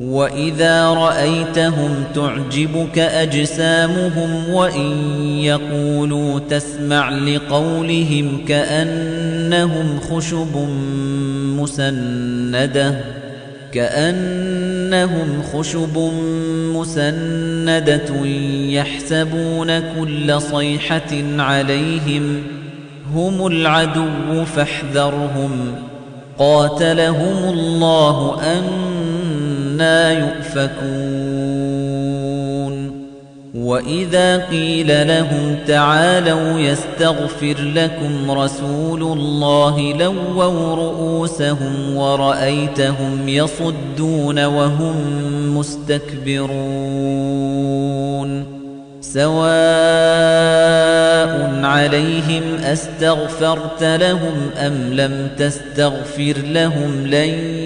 وَإِذَا رَأَيْتَهُمْ تُعْجِبُكَ أَجْسَامُهُمْ وَإِن يَقُولُوا تَسْمَعْ لِقَوْلِهِمْ كَأَنَّهُمْ خُشُبٌ مُّسَنَّدَةٌ كَأَنَّهُمْ خُشُبٌ مُّسَنَّدَةٌ يَحْسَبُونَ كُلَّ صَيْحَةٍ عَلَيْهِمْ هُمُ الْعَدُوُّ فَاحْذَرْهُمْ قَاتَلَهُمُ اللَّهُ أَنَّ أَنَّى يُؤْفَكُونَ. وَإِذَا قِيلَ لَهُمْ تَعَالَوْا يَسْتَغْفِرْ لَكُمْ رَسُولُ اللَّهِ لَوَّوْا رُؤُوسَهُمْ وَرَأَيْتَهُمْ يَصُدُّونَ وَهُمْ مُسْتَكْبِرُونَ. سَوَاءٌ عَلَيْهِمْ أَسْتَغْفَرْتَ لَهُمْ أَمْ لَمْ تَسْتَغْفِرْ لَهُمْ لَن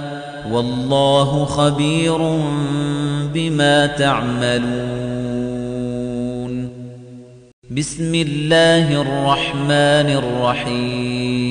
وَاللَّهُ خَبِيرٌ بِمَا تَعْمَلُونَ. بِسْمِ اللَّهِ الرَّحْمَنِ الرَّحِيمِ.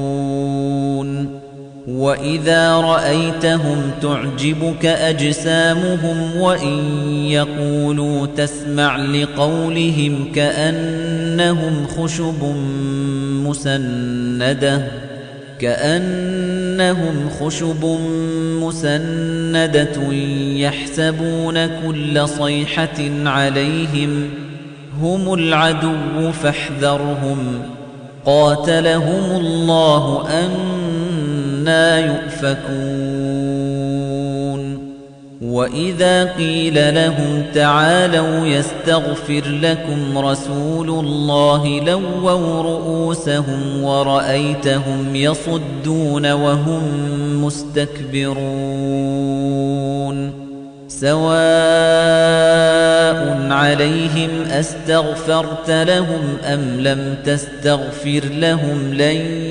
وإذا رأيتهم تعجبك أجسامهم وإن يقولوا تسمع لقولهم كأنهم خشب مسنده كأنهم خشب مسندة يحسبون كل صيحة عليهم هم العدو فاحذرهم قاتلهم الله أنا يؤفكون. وإذا قيل لهم تعالوا يستغفر لكم رسول الله لووا رؤوسهم ورأيتهم يصدون وهم مستكبرون. سواء عليهم أستغفرت لهم أم لم تستغفر لهم لن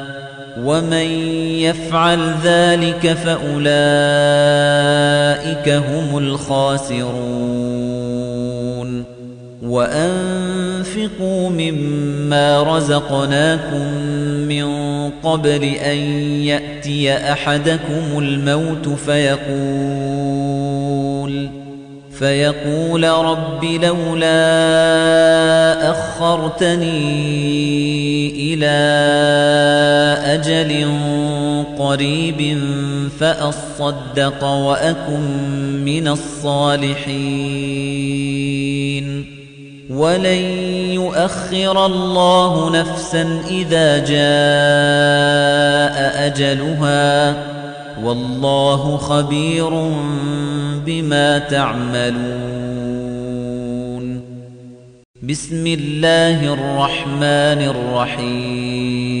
ومن يفعل ذلك فأولئك هم الخاسرون وأنفقوا مما رزقناكم من قبل أن يأتي أحدكم الموت فيقول فيقول رب لولا أخرتني إلى أجل قريب فأصدق وأكن من الصالحين. ولن يؤخر الله نفسا إذا جاء أجلها. والله خبير بما تعملون. بسم الله الرحمن الرحيم.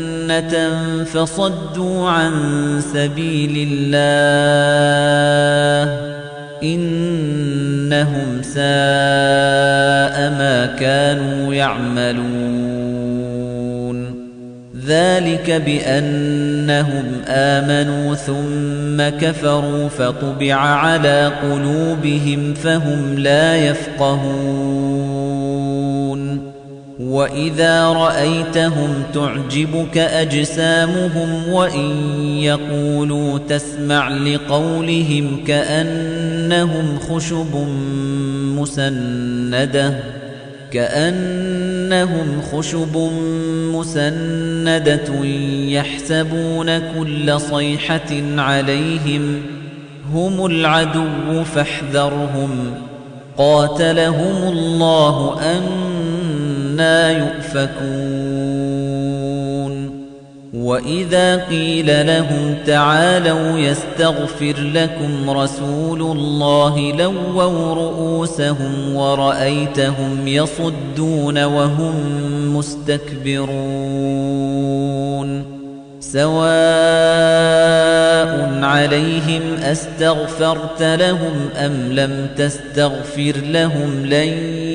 فصدوا عن سبيل الله إنهم ساء ما كانوا يعملون. ذلك بأنهم آمنوا ثم كفروا فطبع على قلوبهم فهم لا يفقهون. وإذا رأيتهم تعجبك أجسامهم وإن يقولوا تسمع لقولهم كأنهم خشب مسندة كأنهم خشب مسندة يحسبون كل صيحة عليهم هم العدو فاحذرهم قاتلهم الله يؤفكون وَإِذَا قِيلَ لَهُمْ تَعَالَوْا يَسْتَغْفِرْ لَكُمْ رَسُولُ اللَّهِ لَوَّوْا رُؤُوسَهُمْ وَرَأَيْتَهُمْ يَصُدُّونَ وَهُمْ مُسْتَكْبِرُونَ سَوَاءٌ عَلَيْهِمْ أَسْتَغْفَرْتَ لَهُمْ أَمْ لَمْ تَسْتَغْفِرْ لَهُمْ لَن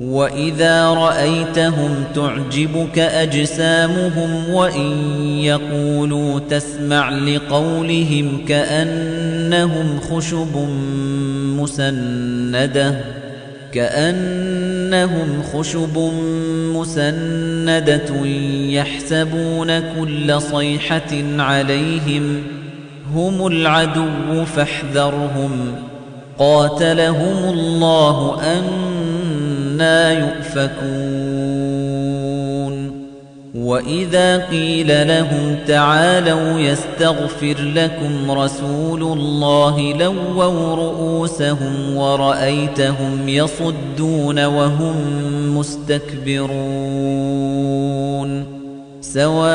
وَإِذَا رَأَيْتَهُمْ تُعْجِبُكَ أَجْسَامُهُمْ وَإِن يَقُولُوا تَسْمَعْ لِقَوْلِهِمْ كَأَنَّهُمْ خُشُبٌ مُّسَنَّدَةٌ كَأَنَّهُمْ خُشُبٌ مُّسَنَّدَةٌ يَحْسَبُونَ كُلَّ صَيْحَةٍ عَلَيْهِمْ هُمُ الْعَدُوُّ فَاحْذَرْهُمْ قَاتَلَهُمُ اللَّهُ يُؤْفَكُونَ. وَإِذَا قِيلَ لَهُمْ تَعَالَوْا يَسْتَغْفِرْ لَكُمْ رَسُولُ اللَّهِ لَوَّوْا رُءُوسَهُمْ وَرَأَيْتَهُمْ يَصُدُّونَ وَهُمْ مُسْتَكْبِرُونَ. سَوَاءٌ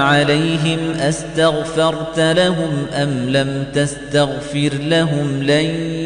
عَلَيْهِمْ أَسْتَغْفَرْتَ لَهُمْ أَمْ لَمْ تَسْتَغْفِرْ لَهُمْ لَن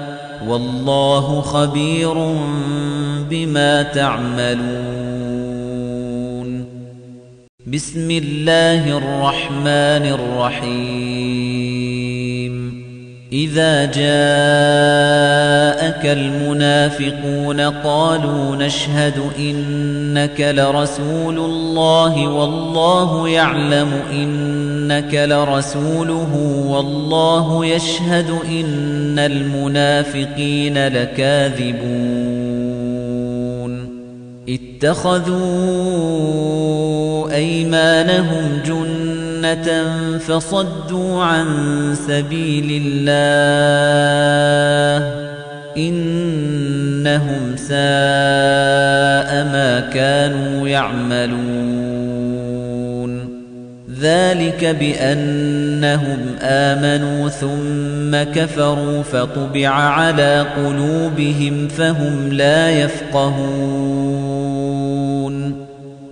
والله خبير بما تعملون. بسم الله الرحمن الرحيم. إذا جاءك المنافقون قالوا نشهد إنك لرسول الله والله يعلم إنك لرسوله والله يشهد إن المنافقين لكاذبون اتخذوا أيمانهم جنة فصدوا عن سبيل الله إنهم ساء ما كانوا يعملون. ذلك بأنهم آمنوا ثم كفروا فطبع على قلوبهم فهم لا يفقهون.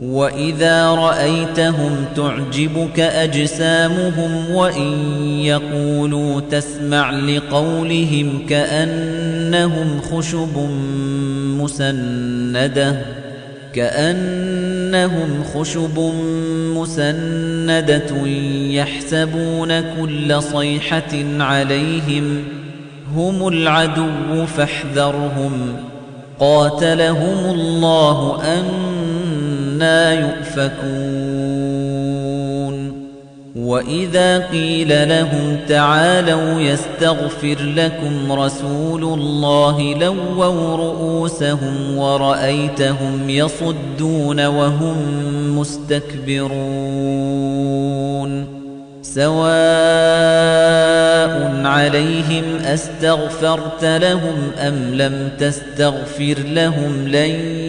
وَإِذَا رَأَيْتَهُمْ تُعْجِبُكَ أَجْسَامُهُمْ وَإِن يَقُولُوا تَسْمَعْ لِقَوْلِهِمْ كَأَنَّهُمْ خُشُبٌ مُّسَنَّدَةٌ كَأَنَّهُمْ خُشُبٌ مُّسَنَّدَةٌ يَحْسَبُونَ كُلَّ صَيْحَةٍ عَلَيْهِمْ هُمُ الْعَدُوُّ فَاحْذَرْهُمْ قَاتَلَهُمُ اللَّهُ أَنَّى يُؤْفَكُونَ. وَإِذَا قِيلَ لَهُمْ تَعَالَوْا يَسْتَغْفِرْ لَكُمْ رَسُولُ اللَّهِ لَوَّوْا رُءُوسَهُمْ وَرَأَيْتَهُمْ يَصُدُّونَ وَهُمْ مُسْتَكْبِرُونَ. سواء عليهم أستغفرت لهم أم لم تستغفر لهم لن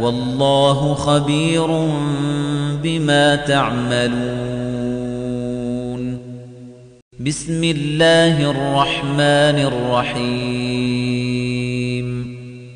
والله خبير بما تعملون. بسم الله الرحمن الرحيم.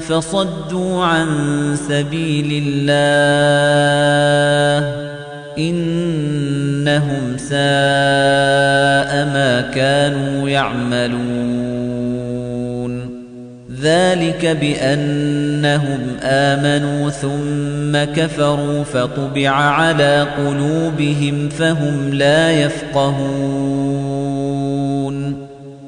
فصدوا عن سبيل الله إنهم ساء ما كانوا يعملون ذلك بأنهم آمنوا ثم كفروا فطبع على قلوبهم فهم لا يفقهون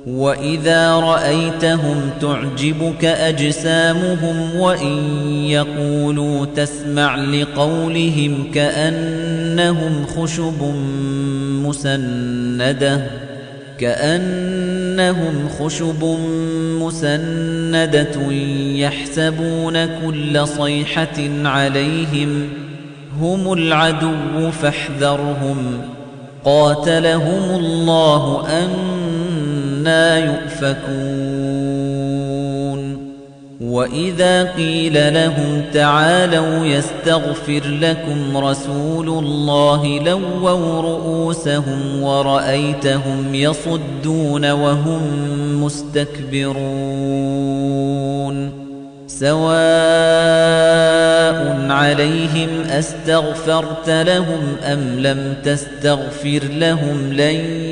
وَإِذَا رَأَيْتَهُمْ تُعْجِبُكَ أَجْسَامُهُمْ وَإِن يَقُولُوا تَسْمَعْ لِقَوْلِهِمْ كَأَنَّهُمْ خُشُبٌ مُّسَنَّدَةٌ كَأَنَّهُمْ خُشُبٌ مُّسَنَّدَةٌ يَحْسَبُونَ كُلَّ صَيْحَةٍ عَلَيْهِمْ هُمُ الْعَدُوُّ فَاحْذَرْهُمْ قَاتَلَهُمُ اللَّهُ أَنَّى يُؤْفَكُونَ. وَإِذَا قِيلَ لَهُمْ تَعَالَوْا يَسْتَغْفِرْ لَكُمْ رَسُولُ اللَّهِ لَوَّوْا رُءُوسَهُمْ وَرَأَيْتَهُمْ يَصُدُّونَ وَهُمْ مُسْتَكْبِرُونَ. سواء عليهم أستغفرت لهم أم لم تستغفر لهم لن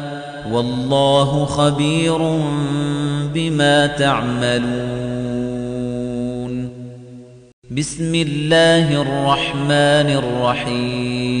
والله خبير بما تعملون. بسم الله الرحمن الرحيم.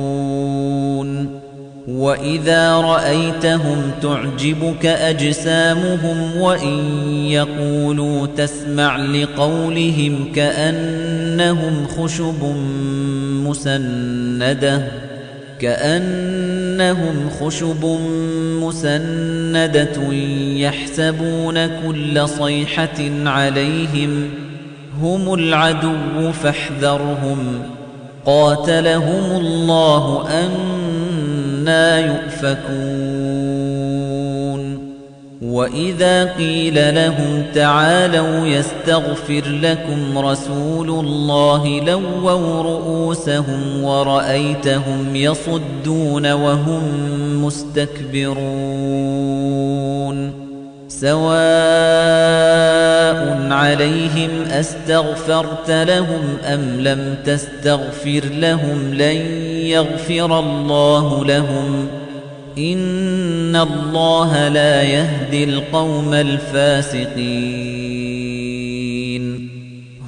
وَإِذَا رَأَيْتَهُمْ تُعْجِبُكَ أَجْسَامُهُمْ وَإِن يَقُولُوا تَسْمَعْ لِقَوْلِهِمْ كَأَنَّهُمْ خُشُبٌ مُّسَنَّدَةٌ كَأَنَّهُمْ خُشُبٌ مُّسَنَّدَةٌ يَحْسَبُونَ كُلَّ صَيْحَةٍ عَلَيْهِمْ هُمُ الْعَدُوُّ فَاحْذَرْهُمْ قَاتَلَهُمُ اللَّهُ أَنَّ أَنَّى يُؤْفَكُونَ. وَإِذَا قِيلَ لَهُمْ تَعَالَوْا يَسْتَغْفِرْ لَكُمْ رَسُولُ اللَّهِ لَوَّوْا رُؤُوسَهُمْ وَرَأَيْتَهُمْ يَصُدُّونَ وَهُمْ مُسْتَكْبِرُونَ. سَوَاءٌ عَلَيْهِمْ أَسْتَغْفَرْتَ لَهُمْ أَمْ لَمْ تَسْتَغْفِرْ لَهُمْ لَن يَغْفِرَ اللَّهُ لَهُمْ إِنَّ اللَّهَ لَا يَهْدِي الْقَوْمَ الْفَاسِقِينَ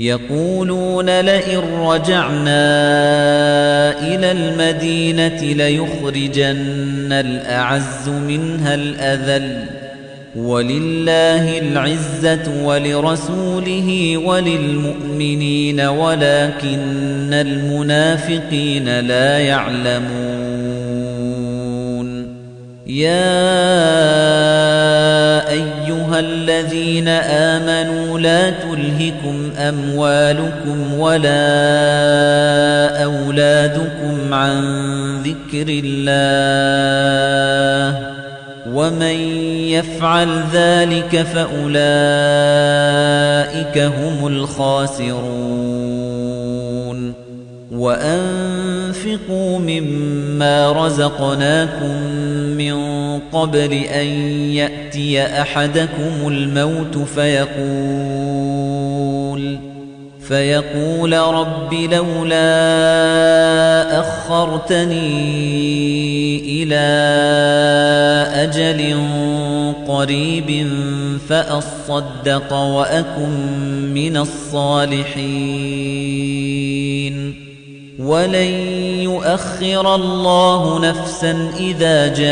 يَقُولُونَ لَئِن رَّجَعْنَا إِلَى الْمَدِينَةِ لَيُخْرِجَنَّ الْأَعَزُّ مِنْهَا الْأَذَلَّ وَلِلَّهِ الْعِزَّةُ وَلِرَسُولِهِ وَلِلْمُؤْمِنِينَ وَلَكِنَّ الْمُنَافِقِينَ لَا يَعْلَمُونَ. يَا أَيُّهَا الَّذِينَ آمَنُوا لَا تُلْهِكُمْ أَمْوَالُكُمْ وَلَا أَوْلَادُكُمْ عَن ذِكْرِ اللَّهِ وَمَن يَفْعَلْ ذَلِكَ فَأُولَئِكَ هُمُ الْخَاسِرُونَ وَأَنفِقُوا مِمَّا رَزَقْنَاكُم مِّن قَبْلِ أَن يَأْتِيَ أَحَدَكُمُ الْمَوْتُ فَيَقُولَ فَيَقُولَ رَبِّ لَوْلَا أَخَّرْتَنِي إِلَى أَجَلٍ قَرِيبٍ فَأَصَّدَّقَ وَأَكُن مِّنَ الصَّالِحِينَ. وَلَن يُؤَخِّرَ اللَّهُ نَفْسًا إِذَا جَاءَ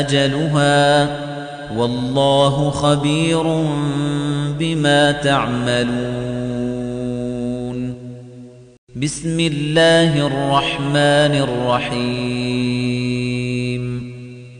أَجَلُهَا وَاللَّهُ خَبِيرٌ بِمَا تَعْمَلُونَ بِسْمِ اللَّهِ الرَّحْمَنِ الرَّحِيمِ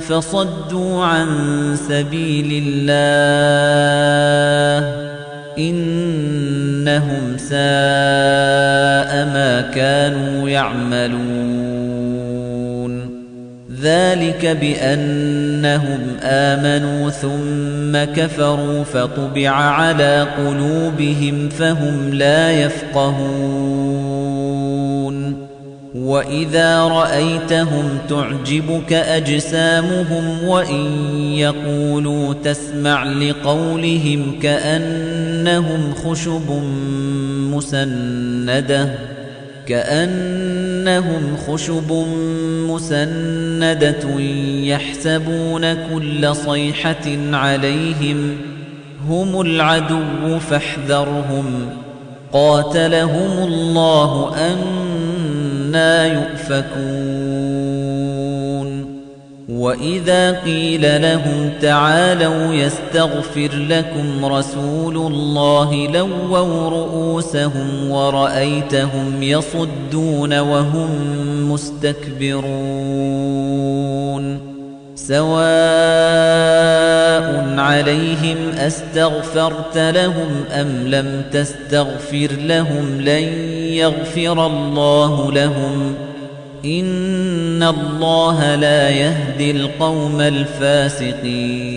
فَصَدُّوا عَن سَبِيلِ اللَّهِ إِنَّهُمْ سَاءَ مَا كَانُوا يَعْمَلُونَ. ذلك بأنهم آمنوا ثم كفروا فطبع على قلوبهم فهم لا يفقهون. وإذا رأيتهم تعجبك أجسامهم وإن يقولوا تسمع لقولهم كأنهم خشب مسنده كأنهم خشب مسندة يحسبون كل صيحة عليهم هم العدو فاحذرهم قاتلهم الله أنا يؤفكون. وإذا قيل لهم تعالوا يستغفر لكم رسول الله لووا رؤوسهم ورأيتهم يصدون وهم مستكبرون. سواء عليهم أستغفرت لهم أم لم تستغفر لهم لن يغفر الله لهم إن الله لا يهدي القوم الفاسقين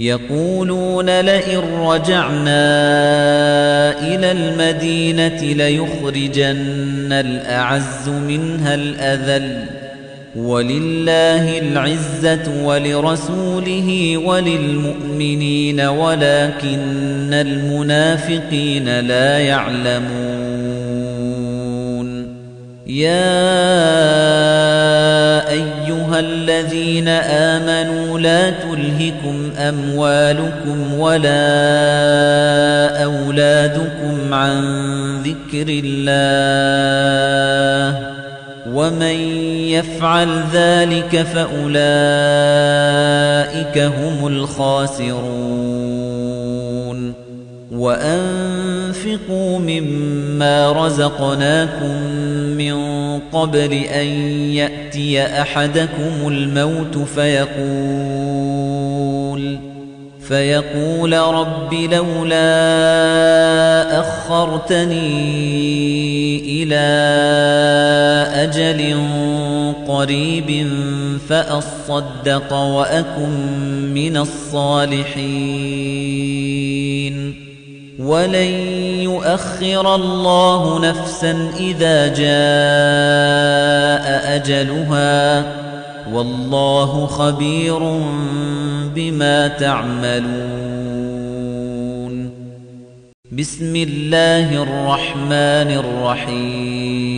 يقولون لئن رجعنا إلى المدينة ليخرجن الأعز منها الأذل ولله العزة ولرسوله وللمؤمنين ولكن المنافقين لا يعلمون. يا أيها الذين آمنوا لا تلهكم أموالكم ولا أولادكم عن ذكر الله ومن يفعل ذلك فأولئك هم الخاسرون وأنفقوا مما رزقناكم قبل أن يأتي أحدكم الموت فيقول فيقول رب لولا أخرتني إلى أجل قريب فأصدق وأكن من الصالحين. ولن يؤخر الله نفسا إذا جاء أجلها والله خبير بما تعملون. بسم الله الرحمن الرحيم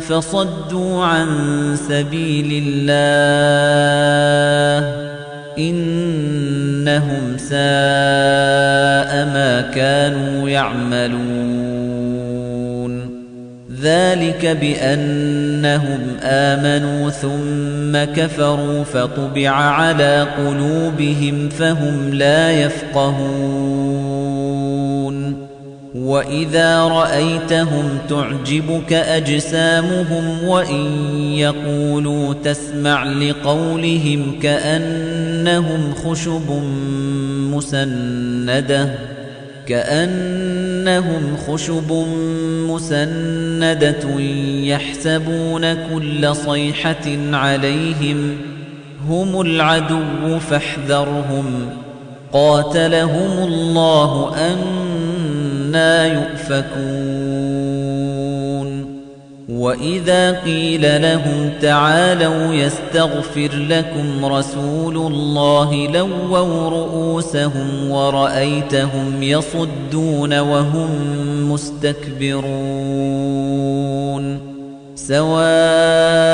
فصدوا عن سبيل الله إنهم ساء ما كانوا يعملون. ذلك بأنهم آمنوا ثم كفروا فطبع على قلوبهم فهم لا يفقهون. وإذا رأيتهم تعجبك أجسامهم وإن يقولوا تسمع لقولهم كأنهم خشب مسنده كأنهم خشب مسندة يحسبون كل صيحة عليهم هم العدو فاحذرهم قاتلهم الله يؤفكون. وَإِذَا قِيلَ لَهُمْ تَعَالَوْا يَسْتَغْفِرْ لَكُمْ رَسُولُ اللَّهِ لَوَّوْا رُؤُوسَهُمْ وَرَأَيْتَهُمْ يَصُدُّونَ وَهُمْ مُسْتَكْبِرُونَ. سَوَاءٌ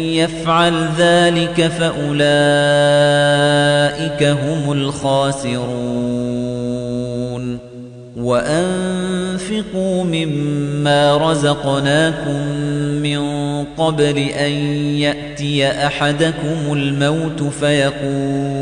يَفْعَلْ ذَلِكَ فَأُولَئِكَ هُمُ الْخَاسِرُونَ. وَأَنفِقُوا مِمَّا رَزَقْنَاكُم مِّن قَبْلِ أَن يَأْتِيَ أَحَدَكُمُ الْمَوْتُ فَيَقُولَ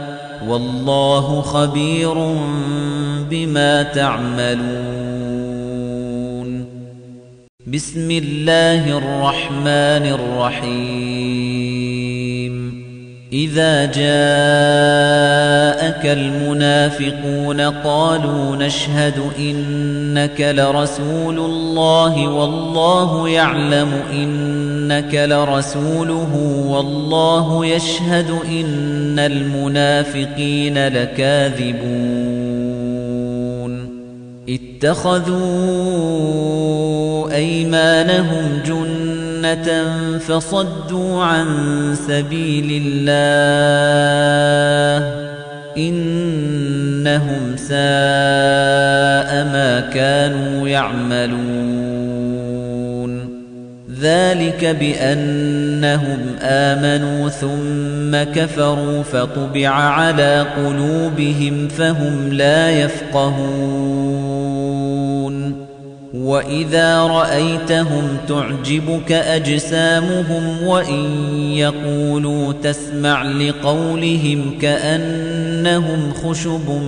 وَاللَّهُ خَبِيرٌ بِمَا تَعْمَلُونَ. بِسْمِ اللَّهِ الرَّحْمَنِ الرَّحِيمِ. إِذَا جَاءَكَ الْمُنَافِقُونَ قَالُوا نَشْهَدُ إِنَّكَ لَرَسُولُ اللَّهِ وَاللَّهُ يَعْلَمُ إِنَّكَ لَرَسُولُهُ وَاللَّهُ يَشْهَدُ إِنَّ الْمُنَافِقِينَ لَكَاذِبُونَ اتَّخَذُوا أَيْمَانَهُمْ جُنَّةً فَصَدُّوا عَن سَبِيلِ اللَّهِ إِنَّهُمْ سَاءَ مَا كَانُوا يَعْمَلُونَ. ذَلِكَ بِأَنَّهُمْ آمَنُوا ثُمَّ كَفَرُوا فَطُبِعَ عَلَى قُلُوبِهِمْ فَهُمْ لَا يَفْقَهُونَ. وَإِذَا رَأَيْتَهُمْ تُعْجِبُكَ أَجْسَامُهُمْ وَإِن يَقُولُوا تَسْمَعْ لِقَوْلِهِمْ كَأَنَّهُمْ خُشُبٌ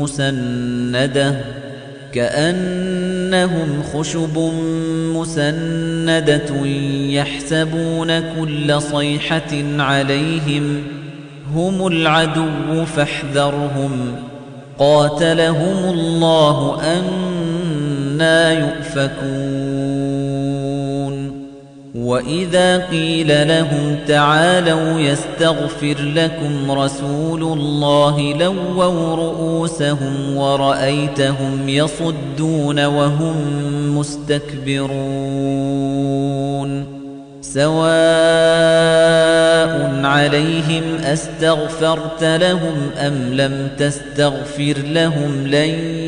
مُّسَنَّدَةٌ كَأَنَّهُمْ خُشُبٌ مُّسَنَّدَةٌ يَحْسَبُونَ كُلَّ صَيْحَةٍ عَلَيْهِمْ هُمُ الْعَدُوُّ فَاحْذَرْهُمْ قَاتَلَهُمُ اللَّهُ أَنَّىٰ يُؤْفَكُونَ. وَإِذَا قِيلَ لَهُمْ تَعَالَوْا يَسْتَغْفِرْ لَكُمْ رَسُولُ اللَّهِ لَوَّوْا رُءُوسَهُمْ وَرَأَيْتَهُمْ يَصُدُّونَ وَهُمْ مُسْتَكْبِرُونَ. سَوَاءٌ عَلَيْهِمْ أَسْتَغْفَرْتَ لَهُمْ أَمْ لَمْ تَسْتَغْفِرْ لَهُمْ لَن